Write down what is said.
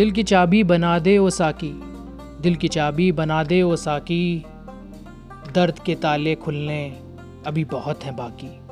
दिल की चाबी बना दे ओ साकी, दिल की चाबी बना दे ओ साकी। दर्द के ताले खुलने अभी बहुत हैं बाकी।